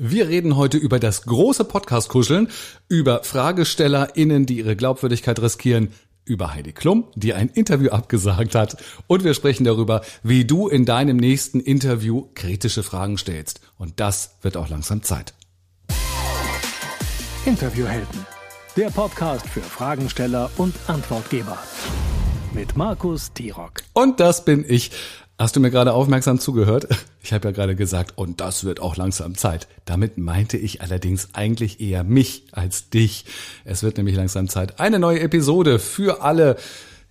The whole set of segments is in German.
Wir reden heute über das große Podcast-Kuscheln, über FragestellerInnen, die ihre Glaubwürdigkeit riskieren, über Heidi Klum, die ein Interview abgesagt hat. Und wir sprechen darüber, wie du in deinem nächsten Interview kritische Fragen stellst. Und das wird auch langsam Zeit. Interviewhelden. Der Podcast für Fragensteller und Antwortgeber. Mit Markus Tirock. Und das bin ich. Hast du mir gerade aufmerksam zugehört? Ich habe ja gerade gesagt, und das wird auch langsam Zeit. Damit meinte ich allerdings eigentlich eher mich als dich. Es wird nämlich langsam Zeit, eine neue Episode für alle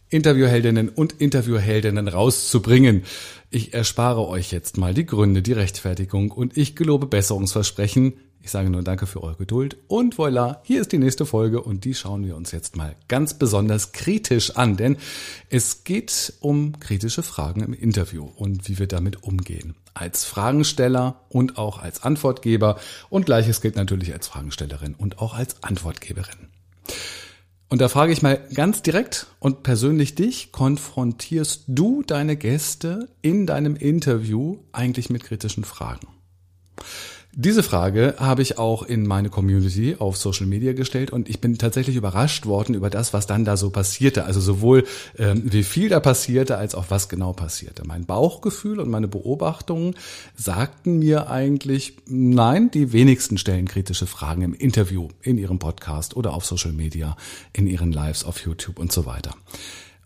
Interviewheldinnen und Interviewheldinnen rauszubringen. Ich erspare euch jetzt mal die Gründe, die Rechtfertigung und ich gelobe Besserungsversprechen. Ich sage nur Danke für eure Geduld und voilà, hier ist die nächste Folge und die schauen wir uns jetzt mal ganz besonders kritisch an, denn es geht um kritische Fragen im Interview und wie wir damit umgehen. Als Fragensteller und auch als Antwortgeber und gleiches gilt natürlich als Fragenstellerin und auch als Antwortgeberin. Und da frage ich mal ganz direkt und persönlich dich, konfrontierst du deine Gäste in deinem Interview eigentlich mit kritischen Fragen? Diese Frage habe ich auch in meine Community auf Social Media gestellt und ich bin tatsächlich überrascht worden über das, was dann da so passierte. Also sowohl ähm, wie viel da passierte, als auch was genau passierte. Mein Bauchgefühl und meine Beobachtungen sagten mir eigentlich, nein, die wenigsten stellen kritische Fragen im Interview, in ihrem Podcast oder auf Social Media, in ihren Lives auf YouTube und so weiter.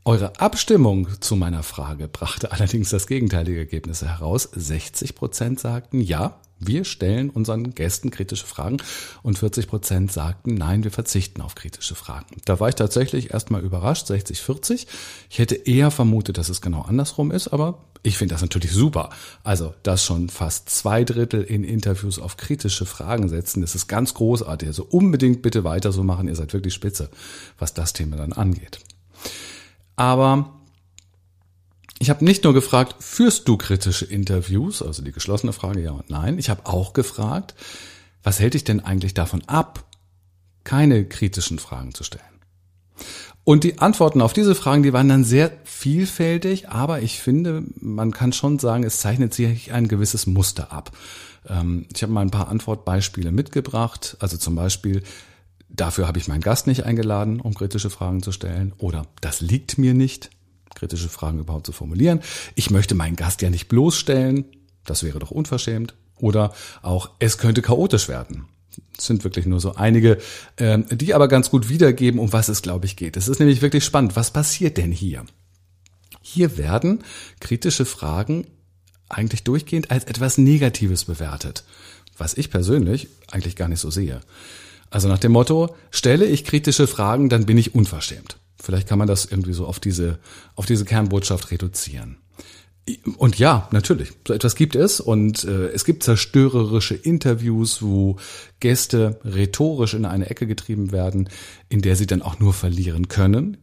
Eure Abstimmung zu meiner Frage brachte allerdings das gegenteilige Ergebnis heraus. 60 Prozent sagten ja, wir stellen unseren Gästen kritische Fragen und 40 Prozent sagten, nein, wir verzichten auf kritische Fragen. Da war ich tatsächlich erstmal überrascht, 60, 40. Ich hätte eher vermutet, dass es genau andersrum ist, aber ich finde das natürlich super. Also, dass schon fast zwei Drittel in Interviews auf kritische Fragen setzen, das ist ganz großartig. Also unbedingt bitte weiter so machen. Ihr seid wirklich spitze, was das Thema dann angeht. Aber ich habe nicht nur gefragt, führst du kritische Interviews, also die geschlossene Frage ja und nein. Ich habe auch gefragt, was hält dich denn eigentlich davon ab, keine kritischen Fragen zu stellen? Und die Antworten auf diese Fragen, die waren dann sehr vielfältig, aber ich finde, man kann schon sagen, es zeichnet sich ein gewisses Muster ab. Ähm, ich habe mal ein paar Antwortbeispiele mitgebracht, also zum Beispiel, dafür habe ich meinen Gast nicht eingeladen, um kritische Fragen zu stellen, oder das liegt mir nicht, kritische Fragen überhaupt zu formulieren. Ich möchte meinen Gast ja nicht bloßstellen, das wäre doch unverschämt. Oder auch, es könnte chaotisch werden. Es sind wirklich nur so einige, äh, die aber ganz gut wiedergeben, um was es, glaube ich, geht. Es ist nämlich wirklich spannend. Was passiert denn hier? Hier werden kritische Fragen eigentlich durchgehend als etwas Negatives bewertet, was ich persönlich eigentlich gar nicht so sehe. Also nach dem Motto, stelle ich kritische Fragen, dann bin ich unverschämt. Vielleicht kann man das irgendwie so auf diese, auf diese Kernbotschaft reduzieren. Und ja, natürlich, so etwas gibt es und äh, es gibt zerstörerische Interviews, wo Gäste rhetorisch in eine Ecke getrieben werden, in der sie dann auch nur verlieren können.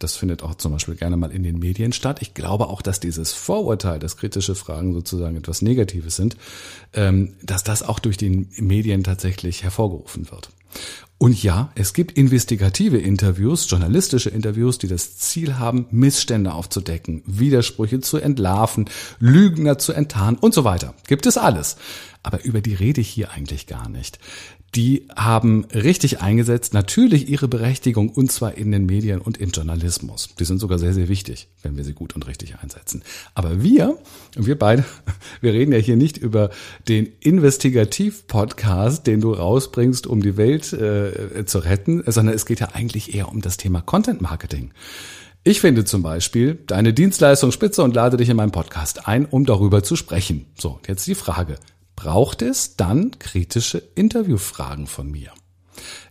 Das findet auch zum Beispiel gerne mal in den Medien statt. Ich glaube auch, dass dieses Vorurteil, dass kritische Fragen sozusagen etwas Negatives sind, ähm, dass das auch durch die Medien tatsächlich hervorgerufen wird. Und ja, es gibt investigative Interviews, journalistische Interviews, die das Ziel haben, Missstände aufzudecken, Widersprüche zu entlarven, Lügner zu enttarnen und so weiter. Gibt es alles. Aber über die rede ich hier eigentlich gar nicht die haben richtig eingesetzt, natürlich ihre Berechtigung und zwar in den Medien und im Journalismus. Die sind sogar sehr, sehr wichtig, wenn wir sie gut und richtig einsetzen. Aber wir, wir beide, wir reden ja hier nicht über den Investigativ-Podcast, den du rausbringst, um die Welt äh, zu retten, sondern es geht ja eigentlich eher um das Thema Content Marketing. Ich finde zum Beispiel deine Dienstleistung spitze und lade dich in meinen Podcast ein, um darüber zu sprechen. So, jetzt die Frage braucht es dann kritische Interviewfragen von mir.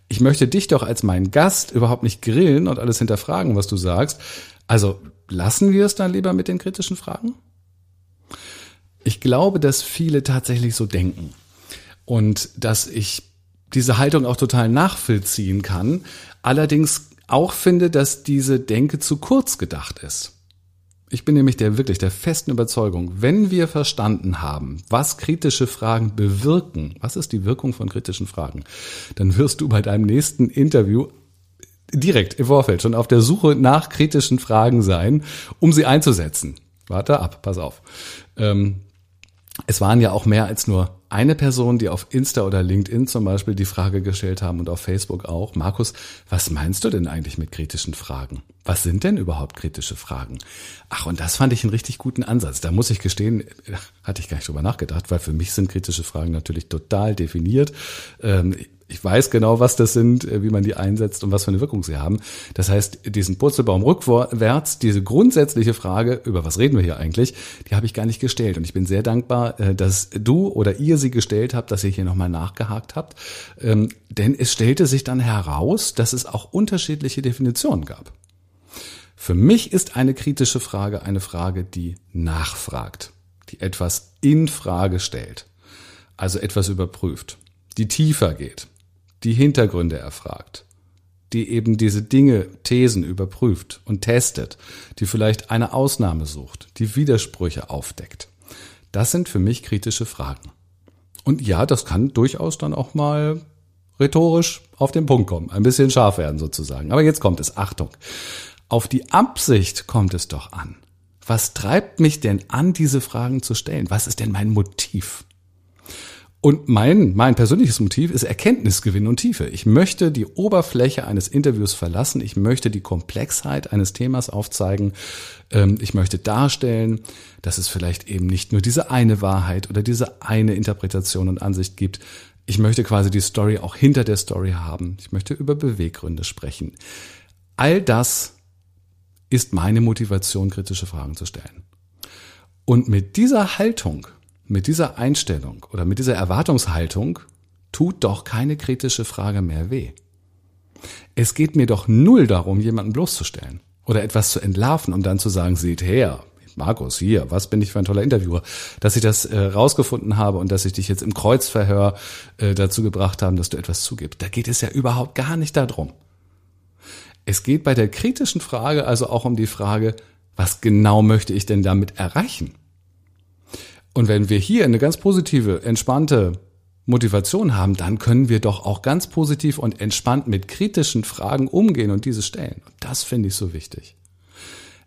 Ich möchte dich doch als meinen Gast überhaupt nicht grillen und alles hinterfragen, was du sagst. Also lassen wir es dann lieber mit den kritischen Fragen? Ich glaube, dass viele tatsächlich so denken und dass ich diese Haltung auch total nachvollziehen kann. Allerdings auch finde, dass diese Denke zu kurz gedacht ist. Ich bin nämlich der wirklich der festen Überzeugung, wenn wir verstanden haben, was kritische Fragen bewirken, was ist die Wirkung von kritischen Fragen, dann wirst du bei deinem nächsten Interview direkt im Vorfeld schon auf der Suche nach kritischen Fragen sein, um sie einzusetzen. Warte ab, pass auf. Ähm, es waren ja auch mehr als nur eine Person, die auf Insta oder LinkedIn zum Beispiel die Frage gestellt haben und auf Facebook auch. Markus, was meinst du denn eigentlich mit kritischen Fragen? Was sind denn überhaupt kritische Fragen? Ach, und das fand ich einen richtig guten Ansatz. Da muss ich gestehen, hatte ich gar nicht drüber nachgedacht, weil für mich sind kritische Fragen natürlich total definiert. Ich weiß genau, was das sind, äh, wie man die einsetzt und was für eine Wirkung sie haben. Das heißt, diesen Purzelbaum rückwärts, diese grundsätzliche Frage, über was reden wir hier eigentlich, die habe ich gar nicht gestellt. Und ich bin sehr dankbar, äh, dass du oder ihr sie gestellt habt, dass ihr hier nochmal nachgehakt habt. Ähm, denn es stellte sich dann heraus, dass es auch unterschiedliche Definitionen gab. Für mich ist eine kritische Frage eine Frage, die nachfragt, die etwas in Frage stellt, also etwas überprüft, die tiefer geht die Hintergründe erfragt, die eben diese Dinge, Thesen überprüft und testet, die vielleicht eine Ausnahme sucht, die Widersprüche aufdeckt. Das sind für mich kritische Fragen. Und ja, das kann durchaus dann auch mal rhetorisch auf den Punkt kommen, ein bisschen scharf werden sozusagen. Aber jetzt kommt es, Achtung. Auf die Absicht kommt es doch an. Was treibt mich denn an, diese Fragen zu stellen? Was ist denn mein Motiv? Und mein, mein persönliches Motiv ist Erkenntnisgewinn und Tiefe. Ich möchte die Oberfläche eines Interviews verlassen. Ich möchte die Komplexheit eines Themas aufzeigen. Ähm, ich möchte darstellen, dass es vielleicht eben nicht nur diese eine Wahrheit oder diese eine Interpretation und Ansicht gibt. Ich möchte quasi die Story auch hinter der Story haben. Ich möchte über Beweggründe sprechen. All das ist meine Motivation, kritische Fragen zu stellen. Und mit dieser Haltung mit dieser Einstellung oder mit dieser Erwartungshaltung tut doch keine kritische Frage mehr weh. Es geht mir doch null darum, jemanden bloßzustellen oder etwas zu entlarven, um dann zu sagen, seht her, Markus, hier, was bin ich für ein toller Interviewer, dass ich das äh, rausgefunden habe und dass ich dich jetzt im Kreuzverhör äh, dazu gebracht habe, dass du etwas zugibst. Da geht es ja überhaupt gar nicht darum. Es geht bei der kritischen Frage also auch um die Frage, was genau möchte ich denn damit erreichen? Und wenn wir hier eine ganz positive, entspannte Motivation haben, dann können wir doch auch ganz positiv und entspannt mit kritischen Fragen umgehen und diese stellen. Und das finde ich so wichtig.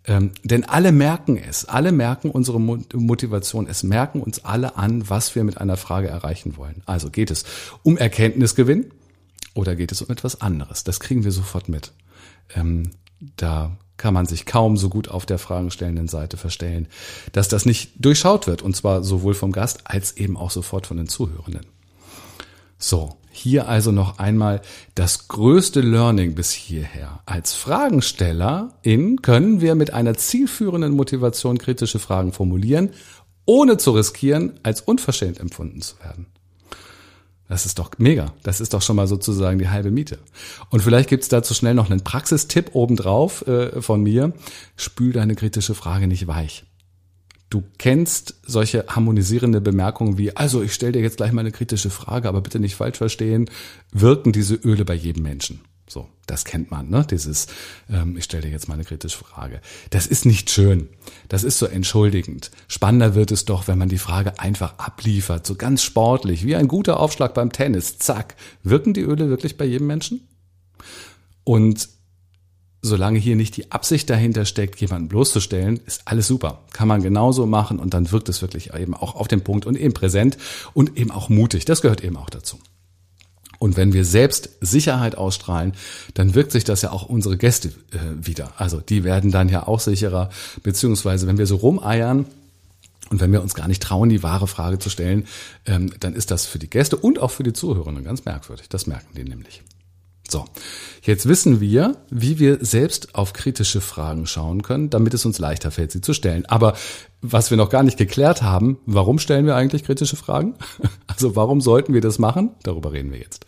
Ähm, denn alle merken es, alle merken unsere Motivation, es merken uns alle an, was wir mit einer Frage erreichen wollen. Also geht es um Erkenntnisgewinn oder geht es um etwas anderes? Das kriegen wir sofort mit. Ähm, da kann man sich kaum so gut auf der fragenstellenden Seite verstellen, dass das nicht durchschaut wird, und zwar sowohl vom Gast als eben auch sofort von den Zuhörenden. So, hier also noch einmal das größte Learning bis hierher. Als Fragenstellerin können wir mit einer zielführenden Motivation kritische Fragen formulieren, ohne zu riskieren, als unverschämt empfunden zu werden. Das ist doch mega. Das ist doch schon mal sozusagen die halbe Miete. Und vielleicht gibt's dazu schnell noch einen Praxistipp obendrauf äh, von mir. Spül deine kritische Frage nicht weich. Du kennst solche harmonisierende Bemerkungen wie, also ich stelle dir jetzt gleich mal eine kritische Frage, aber bitte nicht falsch verstehen, wirken diese Öle bei jedem Menschen. So, das kennt man, ne? Dieses, ähm, ich stelle dir jetzt mal eine kritische Frage. Das ist nicht schön. Das ist so entschuldigend. Spannender wird es doch, wenn man die Frage einfach abliefert, so ganz sportlich, wie ein guter Aufschlag beim Tennis. Zack. Wirken die Öle wirklich bei jedem Menschen? Und solange hier nicht die Absicht dahinter steckt, jemanden bloßzustellen, ist alles super. Kann man genauso machen und dann wirkt es wirklich eben auch auf den Punkt und eben präsent und eben auch mutig. Das gehört eben auch dazu. Und wenn wir selbst Sicherheit ausstrahlen, dann wirkt sich das ja auch unsere Gäste äh, wieder. Also die werden dann ja auch sicherer, beziehungsweise wenn wir so rumeiern, und wenn wir uns gar nicht trauen, die wahre Frage zu stellen, ähm, dann ist das für die Gäste und auch für die Zuhörenden ganz merkwürdig. Das merken die nämlich. So, jetzt wissen wir, wie wir selbst auf kritische Fragen schauen können, damit es uns leichter fällt, sie zu stellen. Aber was wir noch gar nicht geklärt haben, warum stellen wir eigentlich kritische Fragen? Also warum sollten wir das machen? Darüber reden wir jetzt.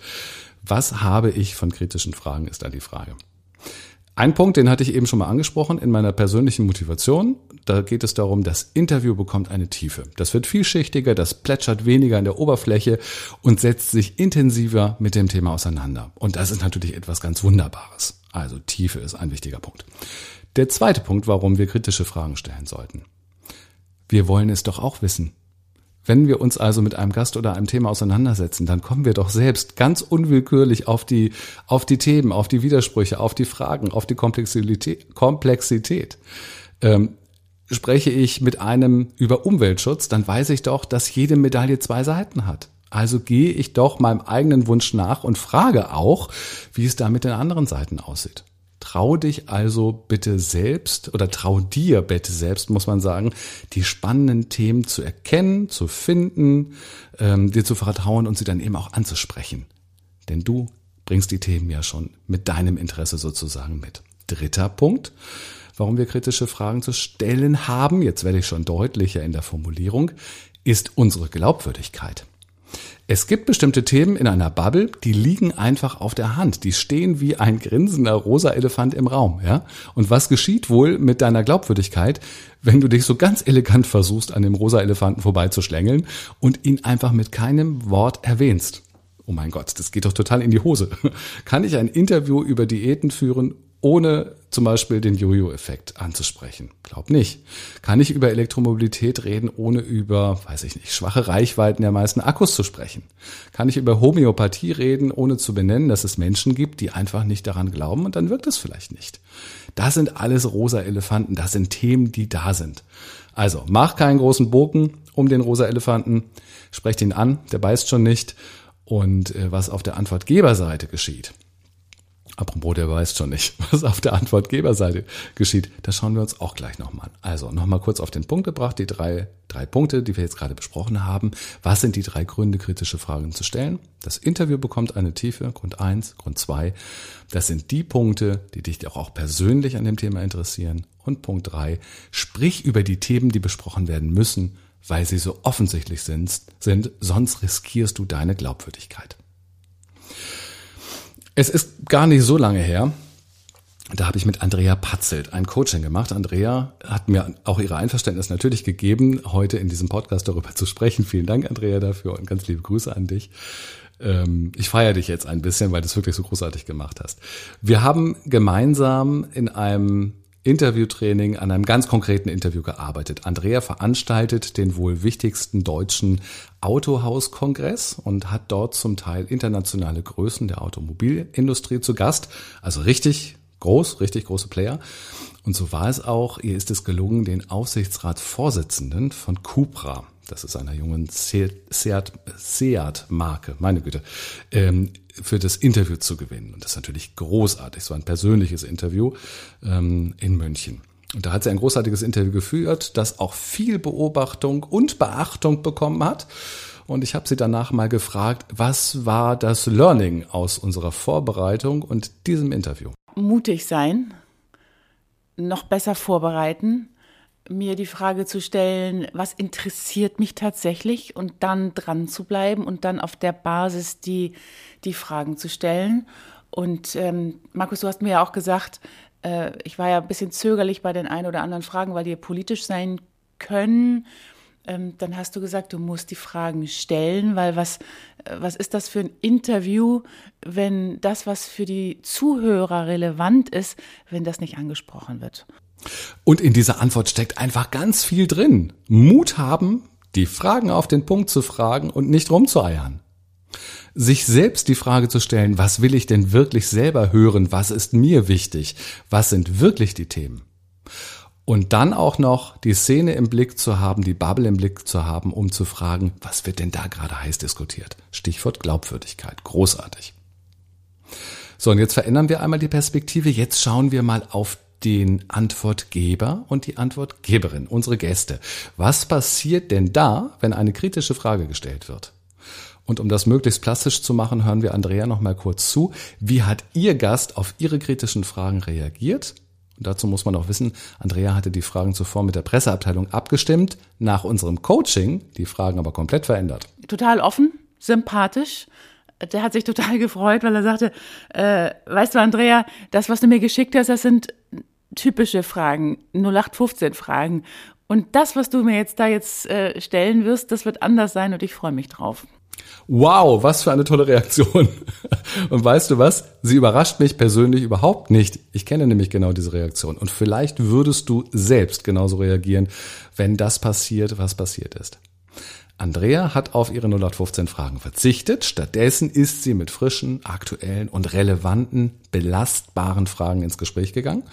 Was habe ich von kritischen Fragen, ist dann die Frage. Ein Punkt, den hatte ich eben schon mal angesprochen in meiner persönlichen Motivation. Da geht es darum, das Interview bekommt eine Tiefe. Das wird vielschichtiger, das plätschert weniger an der Oberfläche und setzt sich intensiver mit dem Thema auseinander. Und das ist natürlich etwas ganz Wunderbares. Also Tiefe ist ein wichtiger Punkt. Der zweite Punkt, warum wir kritische Fragen stellen sollten. Wir wollen es doch auch wissen. Wenn wir uns also mit einem Gast oder einem Thema auseinandersetzen, dann kommen wir doch selbst ganz unwillkürlich auf die, auf die Themen, auf die Widersprüche, auf die Fragen, auf die Komplexität. Komplexität. Ähm, spreche ich mit einem über Umweltschutz, dann weiß ich doch, dass jede Medaille zwei Seiten hat. Also gehe ich doch meinem eigenen Wunsch nach und frage auch, wie es da mit den anderen Seiten aussieht. Trau dich also bitte selbst oder trau dir bitte selbst, muss man sagen, die spannenden Themen zu erkennen, zu finden, ähm, dir zu vertrauen und sie dann eben auch anzusprechen. Denn du bringst die Themen ja schon mit deinem Interesse sozusagen mit. Dritter Punkt, warum wir kritische Fragen zu stellen haben, jetzt werde ich schon deutlicher in der Formulierung, ist unsere Glaubwürdigkeit. Es gibt bestimmte Themen in einer Bubble, die liegen einfach auf der Hand. Die stehen wie ein grinsender rosa Elefant im Raum, ja? Und was geschieht wohl mit deiner Glaubwürdigkeit, wenn du dich so ganz elegant versuchst, an dem rosa Elefanten vorbeizuschlängeln und ihn einfach mit keinem Wort erwähnst? Oh mein Gott, das geht doch total in die Hose. Kann ich ein Interview über Diäten führen, ohne zum Beispiel den Jojo-Effekt anzusprechen? Glaub nicht. Kann ich über Elektromobilität reden, ohne über, weiß ich nicht, schwache Reichweiten der meisten Akkus zu sprechen? Kann ich über Homöopathie reden, ohne zu benennen, dass es Menschen gibt, die einfach nicht daran glauben und dann wirkt es vielleicht nicht? Das sind alles rosa Elefanten, das sind Themen, die da sind. Also, mach keinen großen Bogen um den rosa Elefanten, sprecht ihn an, der beißt schon nicht. Und äh, was auf der Antwortgeberseite geschieht, Apropos, der weiß schon nicht, was auf der Antwortgeberseite geschieht. Das schauen wir uns auch gleich nochmal an. Also nochmal kurz auf den Punkt gebracht, die drei, drei Punkte, die wir jetzt gerade besprochen haben. Was sind die drei Gründe, kritische Fragen zu stellen? Das Interview bekommt eine Tiefe, Grund eins, Grund zwei. Das sind die Punkte, die dich auch, auch persönlich an dem Thema interessieren. Und Punkt drei, sprich über die Themen, die besprochen werden müssen, weil sie so offensichtlich sind, sind sonst riskierst du deine Glaubwürdigkeit. Es ist gar nicht so lange her. Da habe ich mit Andrea Patzelt ein Coaching gemacht. Andrea hat mir auch ihre Einverständnis natürlich gegeben, heute in diesem Podcast darüber zu sprechen. Vielen Dank, Andrea, dafür und ganz liebe Grüße an dich. Ähm, ich feiere dich jetzt ein bisschen, weil du es wirklich so großartig gemacht hast. Wir haben gemeinsam in einem Interviewtraining an einem ganz konkreten Interview gearbeitet. Andrea veranstaltet den wohl wichtigsten deutschen Autohauskongress und hat dort zum Teil internationale Größen der Automobilindustrie zu Gast. Also richtig groß, richtig große Player. Und so war es auch, ihr ist es gelungen, den Aufsichtsratsvorsitzenden von Cupra, das ist einer jungen Seat-Marke, meine Güte, ähm, für das Interview zu gewinnen. Und das ist natürlich großartig. Es war ein persönliches Interview ähm, in München. Und da hat sie ein großartiges Interview geführt, das auch viel Beobachtung und Beachtung bekommen hat. Und ich habe sie danach mal gefragt, was war das Learning aus unserer Vorbereitung und diesem Interview? Mutig sein, noch besser vorbereiten, mir die Frage zu stellen, was interessiert mich tatsächlich und dann dran zu bleiben und dann auf der Basis die, die Fragen zu stellen. Und ähm, Markus, du hast mir ja auch gesagt, äh, ich war ja ein bisschen zögerlich bei den ein oder anderen Fragen, weil die politisch sein können. Ähm, dann hast du gesagt, du musst die Fragen stellen, weil was, äh, was ist das für ein Interview, wenn das, was für die Zuhörer relevant ist, wenn das nicht angesprochen wird? Und in dieser Antwort steckt einfach ganz viel drin. Mut haben, die Fragen auf den Punkt zu fragen und nicht rumzueiern. Sich selbst die Frage zu stellen, was will ich denn wirklich selber hören? Was ist mir wichtig? Was sind wirklich die Themen? Und dann auch noch die Szene im Blick zu haben, die Bubble im Blick zu haben, um zu fragen, was wird denn da gerade heiß diskutiert? Stichwort Glaubwürdigkeit. Großartig. So, und jetzt verändern wir einmal die Perspektive. Jetzt schauen wir mal auf den Antwortgeber und die Antwortgeberin, unsere Gäste. Was passiert denn da, wenn eine kritische Frage gestellt wird? Und um das möglichst plastisch zu machen, hören wir Andrea noch mal kurz zu. Wie hat Ihr Gast auf Ihre kritischen Fragen reagiert? Und dazu muss man auch wissen, Andrea hatte die Fragen zuvor mit der Presseabteilung abgestimmt, nach unserem Coaching die Fragen aber komplett verändert. Total offen, sympathisch. Der hat sich total gefreut, weil er sagte, äh, weißt du, Andrea, das, was du mir geschickt hast, das sind typische Fragen, 0815 Fragen. Und das, was du mir jetzt da jetzt äh, stellen wirst, das wird anders sein und ich freue mich drauf. Wow, was für eine tolle Reaktion. Und weißt du was? Sie überrascht mich persönlich überhaupt nicht. Ich kenne nämlich genau diese Reaktion. Und vielleicht würdest du selbst genauso reagieren, wenn das passiert, was passiert ist. Andrea hat auf ihre 0815 Fragen verzichtet. Stattdessen ist sie mit frischen, aktuellen und relevanten, belastbaren Fragen ins Gespräch gegangen.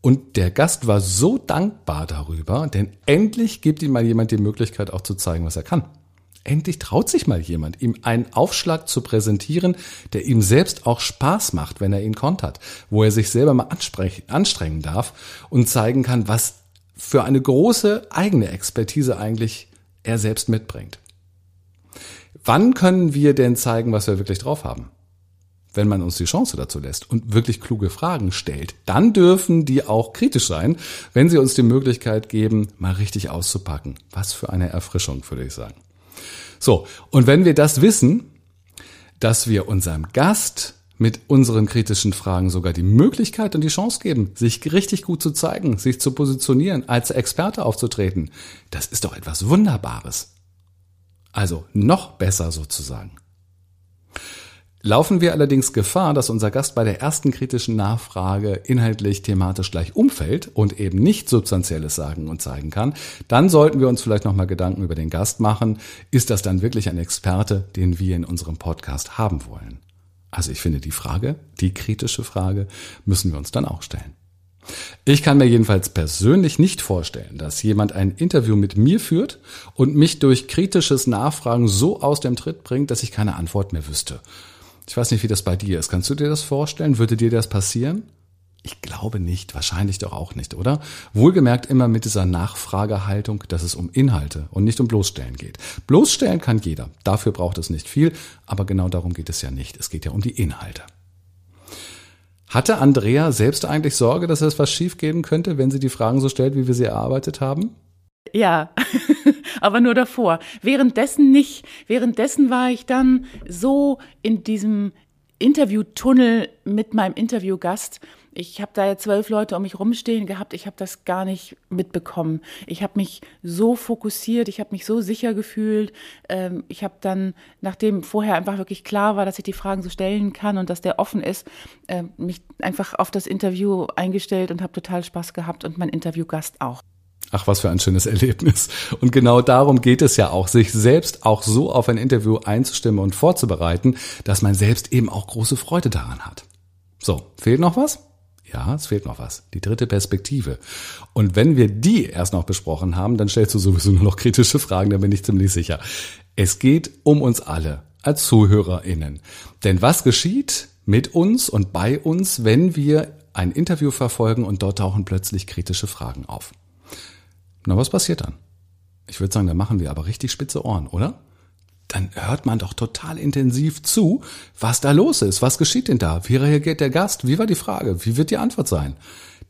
Und der Gast war so dankbar darüber, denn endlich gibt ihm mal jemand die Möglichkeit auch zu zeigen, was er kann. Endlich traut sich mal jemand, ihm einen Aufschlag zu präsentieren, der ihm selbst auch Spaß macht, wenn er ihn kontert, wo er sich selber mal anstrengen darf und zeigen kann, was für eine große eigene Expertise eigentlich er selbst mitbringt. Wann können wir denn zeigen, was wir wirklich drauf haben? wenn man uns die Chance dazu lässt und wirklich kluge Fragen stellt, dann dürfen die auch kritisch sein, wenn sie uns die Möglichkeit geben, mal richtig auszupacken. Was für eine Erfrischung, würde ich sagen. So, und wenn wir das wissen, dass wir unserem Gast mit unseren kritischen Fragen sogar die Möglichkeit und die Chance geben, sich richtig gut zu zeigen, sich zu positionieren, als Experte aufzutreten, das ist doch etwas Wunderbares. Also noch besser sozusagen. Laufen wir allerdings Gefahr, dass unser Gast bei der ersten kritischen Nachfrage inhaltlich thematisch gleich umfällt und eben nicht substanzielles sagen und zeigen kann, dann sollten wir uns vielleicht nochmal Gedanken über den Gast machen. Ist das dann wirklich ein Experte, den wir in unserem Podcast haben wollen? Also ich finde die Frage, die kritische Frage, müssen wir uns dann auch stellen. Ich kann mir jedenfalls persönlich nicht vorstellen, dass jemand ein Interview mit mir führt und mich durch kritisches Nachfragen so aus dem Tritt bringt, dass ich keine Antwort mehr wüsste. Ich weiß nicht, wie das bei dir ist. Kannst du dir das vorstellen? Würde dir das passieren? Ich glaube nicht, wahrscheinlich doch auch nicht, oder? Wohlgemerkt immer mit dieser Nachfragehaltung, dass es um Inhalte und nicht um Bloßstellen geht. Bloßstellen kann jeder, dafür braucht es nicht viel, aber genau darum geht es ja nicht. Es geht ja um die Inhalte. Hatte Andrea selbst eigentlich Sorge, dass es was schiefgehen könnte, wenn sie die Fragen so stellt, wie wir sie erarbeitet haben? Ja, aber nur davor. Währenddessen nicht. Währenddessen war ich dann so in diesem Interviewtunnel mit meinem Interviewgast. Ich habe da ja zwölf Leute um mich rumstehen gehabt. Ich habe das gar nicht mitbekommen. Ich habe mich so fokussiert, ich habe mich so sicher gefühlt. Ähm, ich habe dann, nachdem vorher einfach wirklich klar war, dass ich die Fragen so stellen kann und dass der offen ist, ähm, mich einfach auf das Interview eingestellt und habe total Spaß gehabt und mein Interviewgast auch. Ach, was für ein schönes Erlebnis. Und genau darum geht es ja auch, sich selbst auch so auf ein Interview einzustimmen und vorzubereiten, dass man selbst eben auch große Freude daran hat. So, fehlt noch was? Ja, es fehlt noch was. Die dritte Perspektive. Und wenn wir die erst noch besprochen haben, dann stellst du sowieso nur noch kritische Fragen, da bin ich ziemlich sicher. Es geht um uns alle als ZuhörerInnen. Denn was geschieht mit uns und bei uns, wenn wir ein Interview verfolgen und dort tauchen plötzlich kritische Fragen auf? Na, was passiert dann? Ich würde sagen, da machen wir aber richtig spitze Ohren, oder? Dann hört man doch total intensiv zu, was da los ist. Was geschieht denn da? Wie reagiert der Gast? Wie war die Frage? Wie wird die Antwort sein?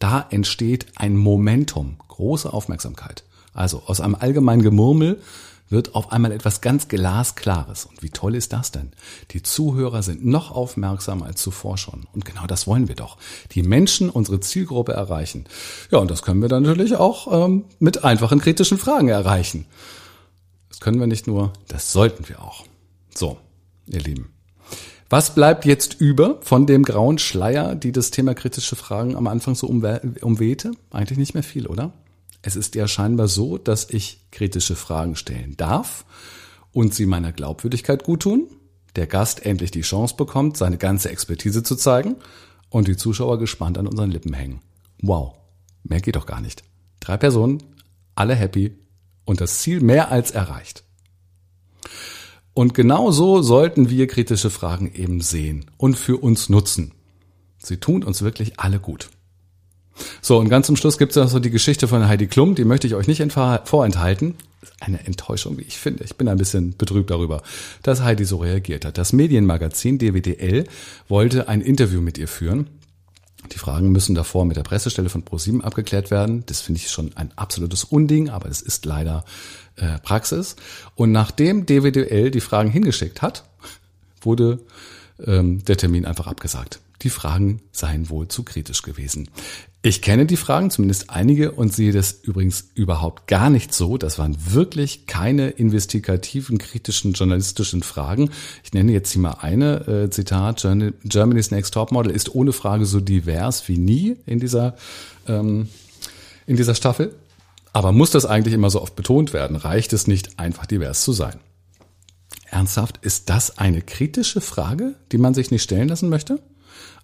Da entsteht ein Momentum, große Aufmerksamkeit. Also aus einem allgemeinen Gemurmel wird auf einmal etwas ganz Glasklares. Und wie toll ist das denn? Die Zuhörer sind noch aufmerksamer als zuvor schon. Und genau das wollen wir doch. Die Menschen, unsere Zielgruppe erreichen. Ja, und das können wir dann natürlich auch ähm, mit einfachen kritischen Fragen erreichen. Können wir nicht nur, das sollten wir auch. So, ihr Lieben. Was bleibt jetzt über von dem grauen Schleier, die das Thema kritische Fragen am Anfang so umwehte? Eigentlich nicht mehr viel, oder? Es ist ja scheinbar so, dass ich kritische Fragen stellen darf und sie meiner Glaubwürdigkeit guttun, der Gast endlich die Chance bekommt, seine ganze Expertise zu zeigen und die Zuschauer gespannt an unseren Lippen hängen. Wow, mehr geht doch gar nicht. Drei Personen, alle happy und das Ziel mehr als erreicht. Und genau so sollten wir kritische Fragen eben sehen und für uns nutzen. Sie tun uns wirklich alle gut. So, und ganz zum Schluss gibt es noch so die Geschichte von Heidi Klum, die möchte ich euch nicht vorenthalten. Eine Enttäuschung, wie ich finde. Ich bin ein bisschen betrübt darüber, dass Heidi so reagiert hat. Das Medienmagazin DWDL wollte ein Interview mit ihr führen. Die Fragen müssen davor mit der Pressestelle von ProSieben abgeklärt werden. Das finde ich schon ein absolutes Unding, aber es ist leider äh, Praxis. Und nachdem DWDL die Fragen hingeschickt hat, wurde ähm, der Termin einfach abgesagt. Die Fragen seien wohl zu kritisch gewesen. Ich kenne die Fragen, zumindest einige, und sehe das übrigens überhaupt gar nicht so. Das waren wirklich keine investigativen, kritischen, journalistischen Fragen. Ich nenne jetzt hier mal eine, äh, Zitat, Germany's Next Top Model ist ohne Frage so divers wie nie in dieser, ähm, in dieser Staffel. Aber muss das eigentlich immer so oft betont werden? Reicht es nicht, einfach divers zu sein? Ernsthaft, ist das eine kritische Frage, die man sich nicht stellen lassen möchte?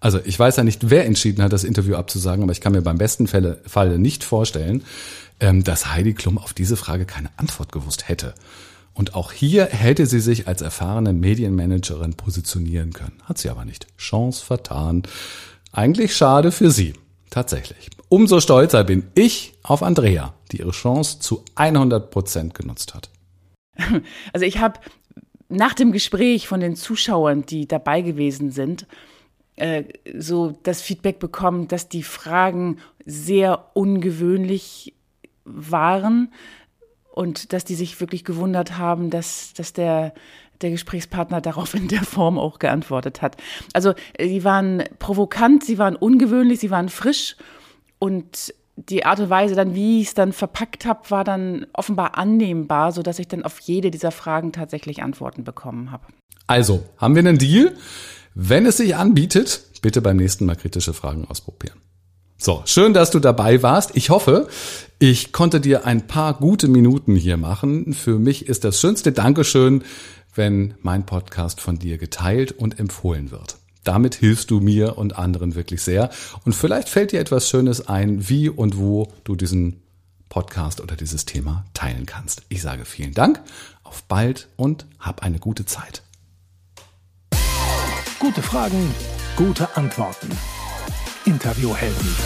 Also ich weiß ja nicht, wer entschieden hat, das Interview abzusagen, aber ich kann mir beim besten Falle, Falle nicht vorstellen, ähm, dass Heidi Klum auf diese Frage keine Antwort gewusst hätte. Und auch hier hätte sie sich als erfahrene Medienmanagerin positionieren können. Hat sie aber nicht. Chance vertan. Eigentlich schade für sie. Tatsächlich. Umso stolzer bin ich auf Andrea, die ihre Chance zu 100 Prozent genutzt hat. Also ich habe nach dem Gespräch von den Zuschauern, die dabei gewesen sind, äh, so das Feedback bekommen, dass die Fragen sehr ungewöhnlich waren und dass die sich wirklich gewundert haben, dass, dass der, der Gesprächspartner darauf in der Form auch geantwortet hat. Also sie waren provokant, sie waren ungewöhnlich, sie waren frisch und die Art und Weise dann, wie ich es dann verpackt habe, war dann offenbar annehmbar, sodass ich dann auf jede dieser Fragen tatsächlich Antworten bekommen habe. Also, haben wir einen Deal? Wenn es sich anbietet, bitte beim nächsten Mal kritische Fragen ausprobieren. So, schön, dass du dabei warst. Ich hoffe, ich konnte dir ein paar gute Minuten hier machen. Für mich ist das schönste Dankeschön, wenn mein Podcast von dir geteilt und empfohlen wird. Damit hilfst du mir und anderen wirklich sehr. Und vielleicht fällt dir etwas Schönes ein, wie und wo du diesen Podcast oder dieses Thema teilen kannst. Ich sage vielen Dank, auf bald und hab eine gute Zeit. Gute Fragen, gute Antworten. Interviewhelden.